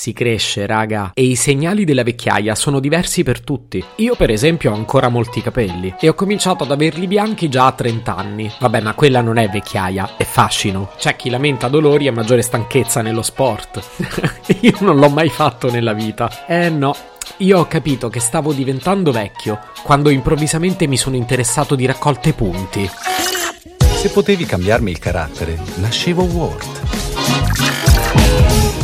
Si cresce, raga, e i segnali della vecchiaia sono diversi per tutti. Io, per esempio, ho ancora molti capelli e ho cominciato ad averli bianchi già a 30 anni. Vabbè, ma quella non è vecchiaia, è fascino. C'è chi lamenta dolori e maggiore stanchezza nello sport. Io non l'ho mai fatto nella vita. Eh no, io ho capito che stavo diventando vecchio quando improvvisamente mi sono interessato di raccolte punti. Se potevi cambiarmi il carattere, nascevo Ward.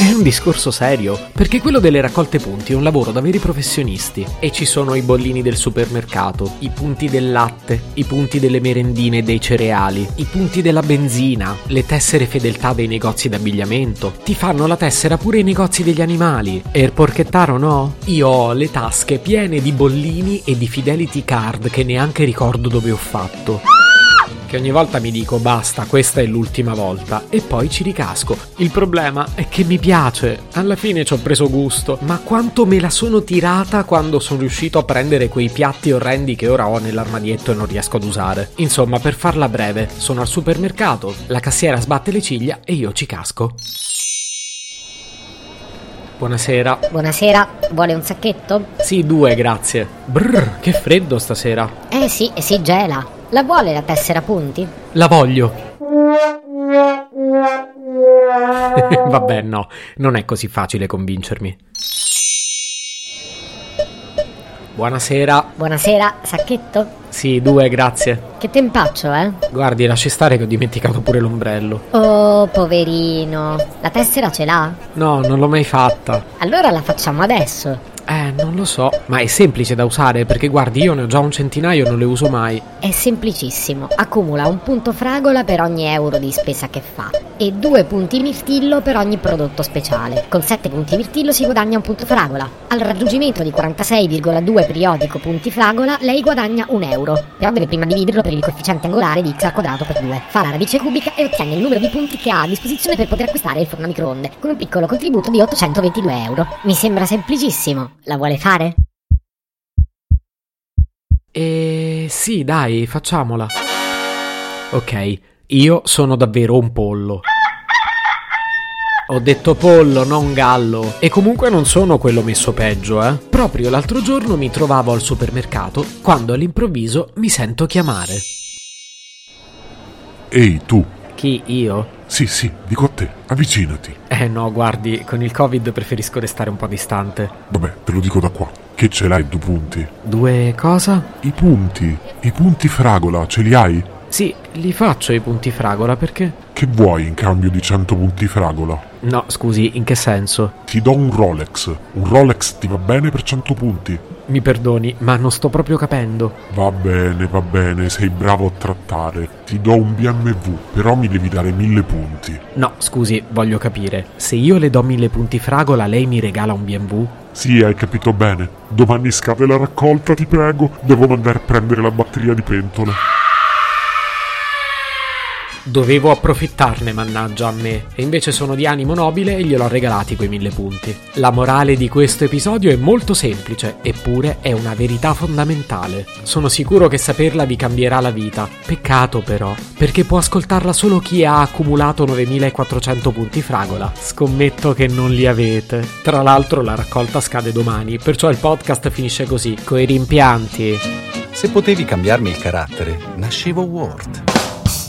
È un discorso serio, perché quello delle raccolte punti è un lavoro da veri professionisti e ci sono i bollini del supermercato, i punti del latte, i punti delle merendine e dei cereali, i punti della benzina, le tessere fedeltà dei negozi d'abbigliamento. Ti fanno la tessera pure i negozi degli animali. E il porchettaro no? Io ho le tasche piene di bollini e di fidelity card che neanche ricordo dove ho fatto che ogni volta mi dico basta, questa è l'ultima volta e poi ci ricasco. Il problema è che mi piace, alla fine ci ho preso gusto, ma quanto me la sono tirata quando sono riuscito a prendere quei piatti orrendi che ora ho nell'armadietto e non riesco ad usare. Insomma, per farla breve, sono al supermercato, la cassiera sbatte le ciglia e io ci casco. Buonasera. Buonasera, vuole un sacchetto? Sì, due, grazie. Brrr, che freddo stasera. Eh sì, si gela. La vuole la tessera punti? La voglio. Vabbè, no, non è così facile convincermi. Buonasera. Buonasera, sacchetto? Sì, due, grazie. Che tempaccio, eh? Guardi, lasci stare che ho dimenticato pure l'ombrello. Oh, poverino. La tessera ce l'ha? No, non l'ho mai fatta. Allora la facciamo adesso. Eh, non lo so, ma è semplice da usare perché guardi, io ne ho già un centinaio e non le uso mai. È semplicissimo. Accumula un punto fragola per ogni euro di spesa che fa e due punti mirtillo per ogni prodotto speciale. Con sette punti mirtillo si guadagna un punto fragola. Al raggiungimento di 46,2 periodico punti fragola, lei guadagna un euro. Però deve prima dividerlo per il coefficiente angolare di x al quadrato per 2. Fa la radice cubica e ottiene il numero di punti che ha a disposizione per poter acquistare il forno microonde, con un piccolo contributo di 822 euro. Mi sembra semplicissimo. La vuole fare? E sì, dai, facciamola. Ok, io sono davvero un pollo. Ho detto pollo, non gallo. E comunque non sono quello messo peggio, eh. Proprio l'altro giorno mi trovavo al supermercato quando all'improvviso mi sento chiamare. Ehi, tu. Chi, io? Sì, sì, dico a te, avvicinati. Eh no, guardi, con il Covid preferisco restare un po' distante. Vabbè, te lo dico da qua. Che ce l'hai due punti? Due cosa? I punti. I punti fragola, ce li hai? Sì, li faccio i punti fragola perché? Che vuoi in cambio di 100 punti fragola? No, scusi, in che senso? Ti do un Rolex. Un Rolex ti va bene per 100 punti. Mi perdoni, ma non sto proprio capendo. Va bene, va bene, sei bravo a trattare. Ti do un BMW, però mi devi dare 1000 punti. No, scusi, voglio capire. Se io le do 1000 punti fragola, lei mi regala un BMW? Sì, hai capito bene. Domani scade la raccolta, ti prego. Devo mandare a prendere la batteria di pentole. Dovevo approfittarne, mannaggia a me, e invece sono di animo nobile e glielo ho regalati quei mille punti. La morale di questo episodio è molto semplice, eppure è una verità fondamentale. Sono sicuro che saperla vi cambierà la vita. Peccato però, perché può ascoltarla solo chi ha accumulato 9400 punti fragola. Scommetto che non li avete. Tra l'altro la raccolta scade domani, perciò il podcast finisce così, coi rimpianti. Se potevi cambiarmi il carattere, nascevo Ward.